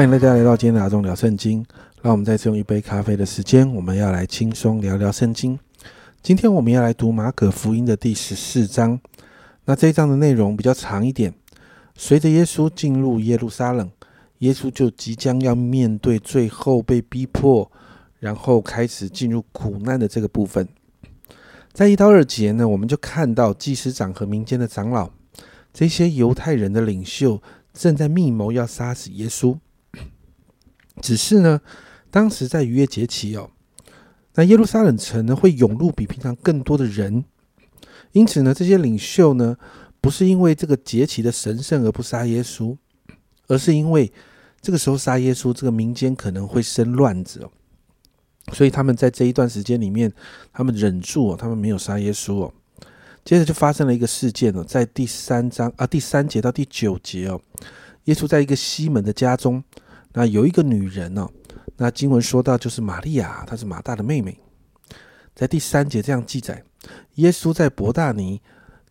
欢迎大家来到今天的阿忠聊圣经。让我们再次用一杯咖啡的时间，我们要来轻松聊聊圣经。今天我们要来读马可福音的第十四章。那这一章的内容比较长一点。随着耶稣进入耶路撒冷，耶稣就即将要面对最后被逼迫，然后开始进入苦难的这个部分。在一到二节呢，我们就看到祭司长和民间的长老，这些犹太人的领袖正在密谋要杀死耶稣。只是呢，当时在逾越节期哦，那耶路撒冷城呢会涌入比平常更多的人，因此呢，这些领袖呢不是因为这个节期的神圣而不杀耶稣，而是因为这个时候杀耶稣，这个民间可能会生乱子哦，所以他们在这一段时间里面，他们忍住哦，他们没有杀耶稣哦。接着就发生了一个事件哦，在第三章啊第三节到第九节哦，耶稣在一个西门的家中。那有一个女人哦，那经文说到就是玛利亚，她是马大的妹妹，在第三节这样记载：耶稣在伯大尼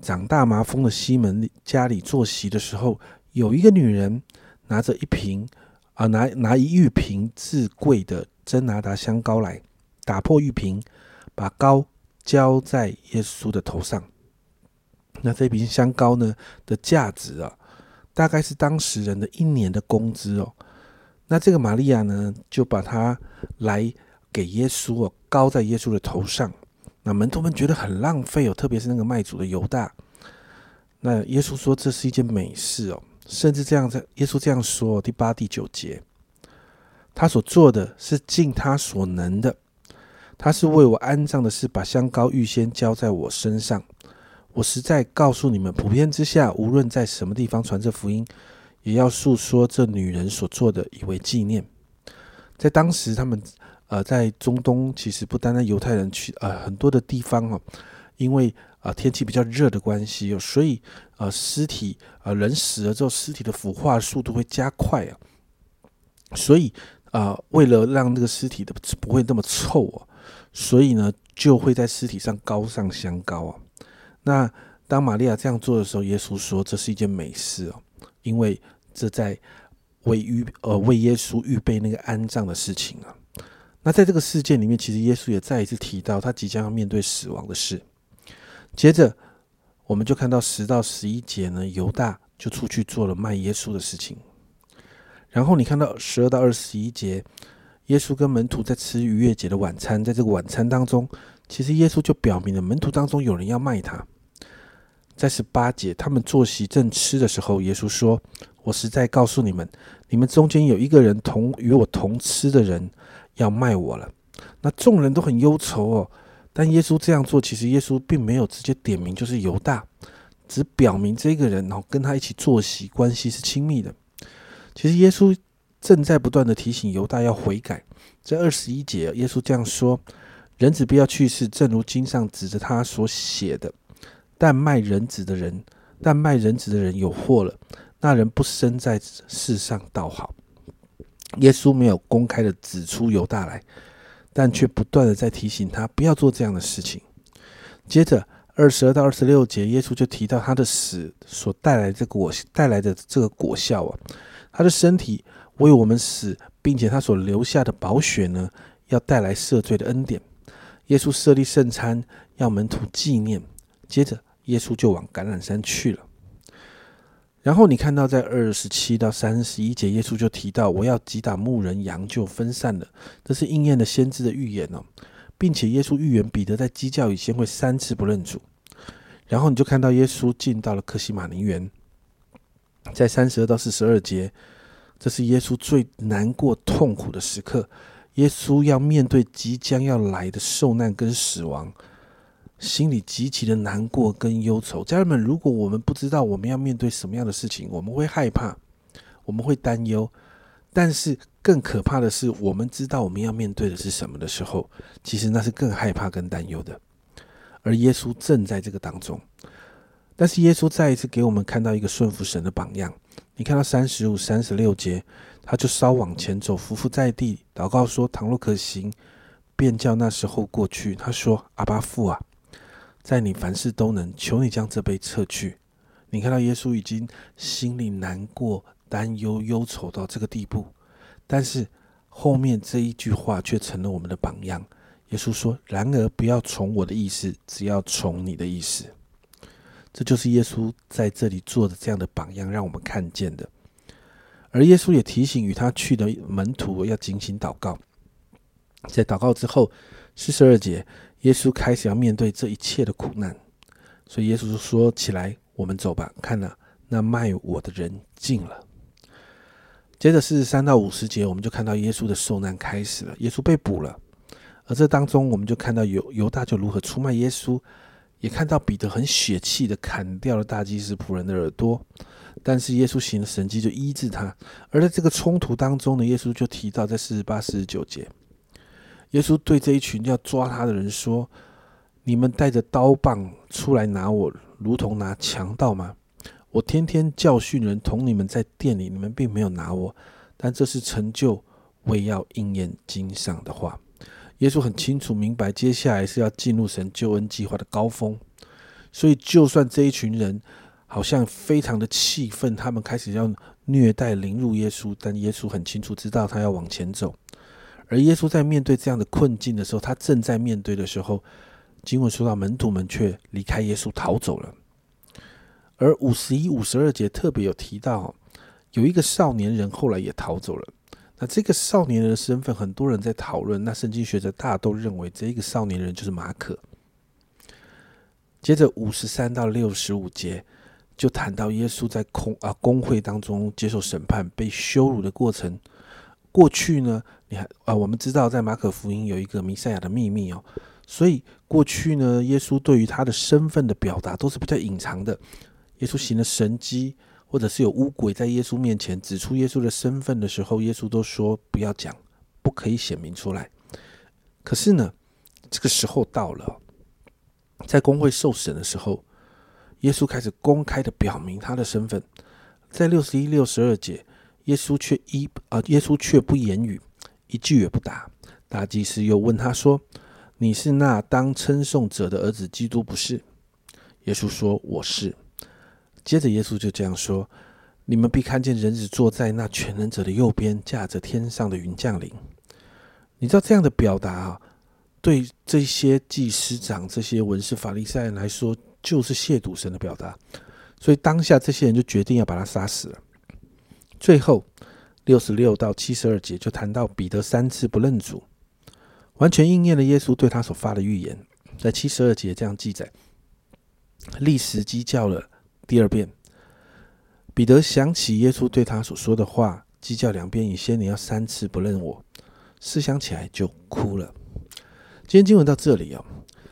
长大麻风的西门家里坐席的时候，有一个女人拿着一瓶啊拿拿一玉瓶至贵的真拿达香膏来，打破玉瓶，把膏浇在耶稣的头上。那这瓶香膏呢的价值啊，大概是当时人的一年的工资哦。那这个玛利亚呢，就把它来给耶稣哦，高在耶稣的头上。那门徒们觉得很浪费哦，特别是那个卖主的犹大。那耶稣说这是一件美事哦，甚至这样在耶稣这样说第八、第九节，他所做的是尽他所能的，他是为我安葬的事，把香膏预先浇在我身上。我实在告诉你们，普遍之下，无论在什么地方传这福音。也要诉说这女人所做的，以为纪念。在当时，他们呃，在中东，其实不单单犹太人去，呃，很多的地方哦，因为啊天气比较热的关系哦，所以呃尸体呃人死了之后，尸体的腐化速度会加快啊。所以啊，为了让那个尸体的不会那么臭哦，所以呢，就会在尸体上高上香膏啊。那当玛利亚这样做的时候，耶稣说这是一件美事哦。因为这在为预呃为耶稣预备那个安葬的事情啊，那在这个事件里面，其实耶稣也再一次提到他即将要面对死亡的事。接着，我们就看到十到十一节呢，犹大就出去做了卖耶稣的事情。然后你看到十二到二十一节，耶稣跟门徒在吃逾越节的晚餐，在这个晚餐当中，其实耶稣就表明了门徒当中有人要卖他。在十八节，他们坐席正吃的时候，耶稣说：“我实在告诉你们，你们中间有一个人同与我同吃的人要卖我了。”那众人都很忧愁哦。但耶稣这样做，其实耶稣并没有直接点名，就是犹大，只表明这个人哦跟他一起坐席，关系是亲密的。其实耶稣正在不断的提醒犹大要悔改。在二十一节，耶稣这样说：“人子必要去世，正如经上指着他所写的。”但卖人子的人，但卖人子的人有祸了。那人不生在世上，倒好。耶稣没有公开的指出犹大来，但却不断的在提醒他不要做这样的事情。接着二十二到二十六节，耶稣就提到他的死所带来的果带来的这个果效啊，他的身体为我们死，并且他所留下的宝血呢，要带来赦罪的恩典。耶稣设立圣餐，要门徒纪念。接着。耶稣就往橄榄山去了。然后你看到，在二十七到三十一节，耶稣就提到：“我要击打牧人，羊就分散了。”这是应验的先知的预言哦，并且耶稣预言彼得在鸡叫以前会三次不认主。然后你就看到耶稣进到了克西马尼园，在三十二到四十二节，这是耶稣最难过、痛苦的时刻。耶稣要面对即将要来的受难跟死亡。心里极其的难过跟忧愁，家人们，如果我们不知道我们要面对什么样的事情，我们会害怕，我们会担忧。但是更可怕的是，我们知道我们要面对的是什么的时候，其实那是更害怕跟担忧的。而耶稣正在这个当中，但是耶稣再一次给我们看到一个顺服神的榜样。你看到三十五、三十六节，他就稍往前走，伏伏在地，祷告说：“倘若可行，便叫那时候过去。”他说：“阿巴父啊。”在你凡事都能，求你将这杯撤去。你看到耶稣已经心里难过、担忧、忧愁到这个地步，但是后面这一句话却成了我们的榜样。耶稣说：“然而不要从我的意思，只要从你的意思。”这就是耶稣在这里做的这样的榜样，让我们看见的。而耶稣也提醒与他去的门徒要警醒祷告。在祷告之后，四十二节，耶稣开始要面对这一切的苦难，所以耶稣就说：“起来，我们走吧。看了，那卖我的人进了。”接着四十三到五十节，我们就看到耶稣的受难开始了。耶稣被捕了，而这当中，我们就看到犹犹大就如何出卖耶稣。也看到彼得很血气的砍掉了大祭司仆人的耳朵，但是耶稣行了神迹就医治他。而在这个冲突当中呢，耶稣就提到在四十八、四十九节，耶稣对这一群要抓他的人说：“你们带着刀棒出来拿我，如同拿强盗吗？我天天教训人，同你们在店里，你们并没有拿我，但这是成就为要应验经上的话。”耶稣很清楚明白，接下来是要进入神救恩计划的高峰，所以就算这一群人好像非常的气愤，他们开始要虐待凌辱耶稣，但耶稣很清楚知道他要往前走。而耶稣在面对这样的困境的时候，他正在面对的时候，经文说到门徒们却离开耶稣逃走了。而五十一、五十二节特别有提到，有一个少年人后来也逃走了。那这个少年人的身份，很多人在讨论。那圣经学者大都认为，这个少年人就是马可。接着五十三到六十五节，就谈到耶稣在空啊公会当中接受审判、被羞辱的过程。过去呢，你还啊，我们知道在马可福音有一个弥赛亚的秘密哦，所以过去呢，耶稣对于他的身份的表达都是比较隐藏的。耶稣行了神迹。或者是有乌鬼在耶稣面前指出耶稣的身份的时候，耶稣都说不要讲，不可以显明出来。可是呢，这个时候到了，在公会受审的时候，耶稣开始公开的表明他的身份。在六十一、六十二节，耶稣却一啊，耶稣却不言语，一句也不答。大祭司又问他说：“你是那当称颂者的儿子基督不是？”耶稣说：“我是。”接着，耶稣就这样说：“你们必看见人子坐在那全能者的右边，驾着天上的云降临。”你知道这样的表达啊，对这些祭司长、这些文士、法利赛人来说，就是亵渎神的表达。所以当下这些人就决定要把他杀死了。最后，六十六到七十二节就谈到彼得三次不认主，完全应验了耶稣对他所发的预言。在七十二节这样记载：历时鸡叫了。第二遍，彼得想起耶稣对他所说的话：“鸡叫两遍以先，你要三次不认我。”思想起来就哭了。今天经文到这里啊，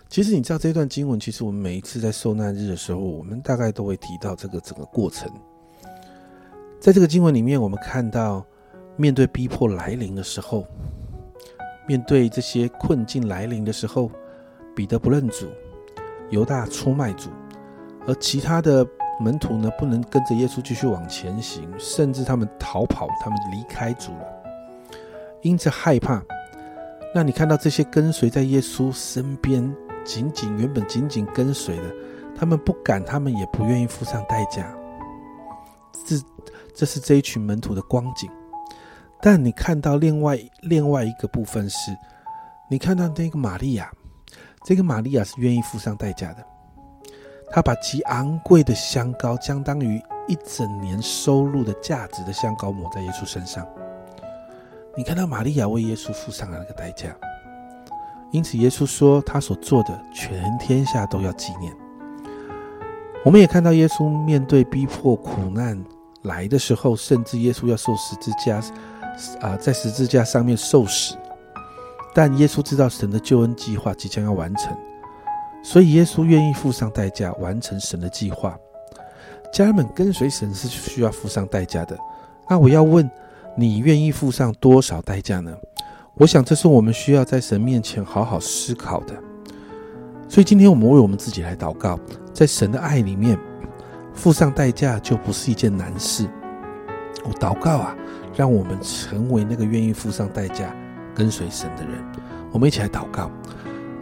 其实你知道这段经文，其实我们每一次在受难日的时候，我们大概都会提到这个整个过程。在这个经文里面，我们看到面对逼迫来临的时候，面对这些困境来临的时候，彼得不认主，犹大出卖主，而其他的。门徒呢，不能跟着耶稣继续往前行，甚至他们逃跑，他们离开主了，因此害怕。那你看到这些跟随在耶稣身边，紧紧原本紧紧跟随的，他们不敢，他们也不愿意付上代价。这这是这一群门徒的光景。但你看到另外另外一个部分是，你看到那个玛利亚，这个玛利亚是愿意付上代价的。他把极昂贵的香膏，相当于一整年收入的价值的香膏抹在耶稣身上。你看到玛利亚为耶稣付上了那个代价，因此耶稣说他所做的，全天下都要纪念。我们也看到耶稣面对逼迫苦难来的时候，甚至耶稣要受十字架，啊，在十字架上面受死，但耶稣知道神的救恩计划即将要完成。所以，耶稣愿意付上代价完成神的计划。家人们跟随神是需要付上代价的。那我要问，你愿意付上多少代价呢？我想，这是我们需要在神面前好好思考的。所以，今天我们为我们自己来祷告，在神的爱里面，付上代价就不是一件难事。我祷告啊，让我们成为那个愿意付上代价跟随神的人。我们一起来祷告。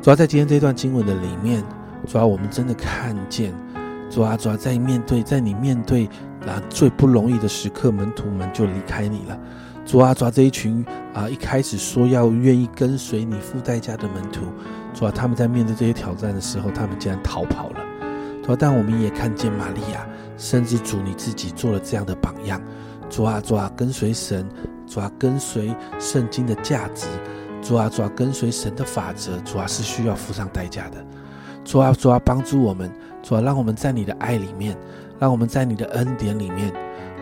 主要在今天这段经文的里面，主要我们真的看见，主啊，主要在面对，在你面对啊最不容易的时刻，门徒们就离开你了。主啊，抓这一群啊，一开始说要愿意跟随你付代价的门徒，主啊，他们在面对这些挑战的时候，他们竟然逃跑了。主啊，但我们也看见玛利亚，甚至主你自己做了这样的榜样。主啊，主啊，跟随神，主啊，跟随圣经的价值，主啊，主啊，跟随神的法则，主啊，是需要付上代价的。主啊，主啊，帮助我们，主啊，让我们在你的爱里面，让我们在你的恩典里面。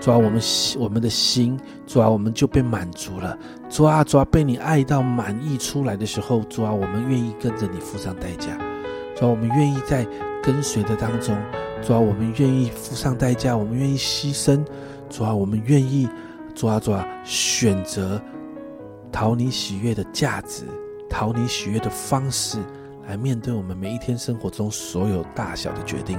主啊，我们心，我们的心，主啊，我们就被满足了。主啊，主啊，被你爱到满意出来的时候，主啊，我们愿意跟着你付上代价。主啊，我们愿意在跟随的当中，主啊，我们愿意付上代价，我们愿意牺牲。主啊，我们愿意，主啊，主啊，选择讨你喜悦的价值，讨你喜悦的方式，来面对我们每一天生活中所有大小的决定。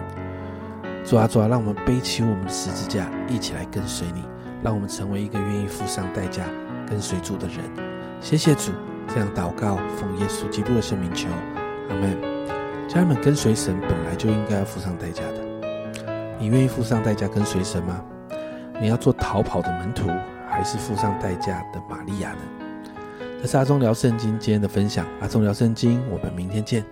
主啊，主啊，让我们背起我们的十字架，一起来跟随你，让我们成为一个愿意付上代价跟随主的人。谢谢主，这样祷告，奉耶稣基督的圣名求，阿门。家人们，跟随神本来就应该要付上代价的。你愿意付上代价跟随神吗？你要做逃跑的门徒，还是付上代价的玛利亚呢？这是阿忠聊圣经今天的分享，阿忠聊圣经，我们明天见。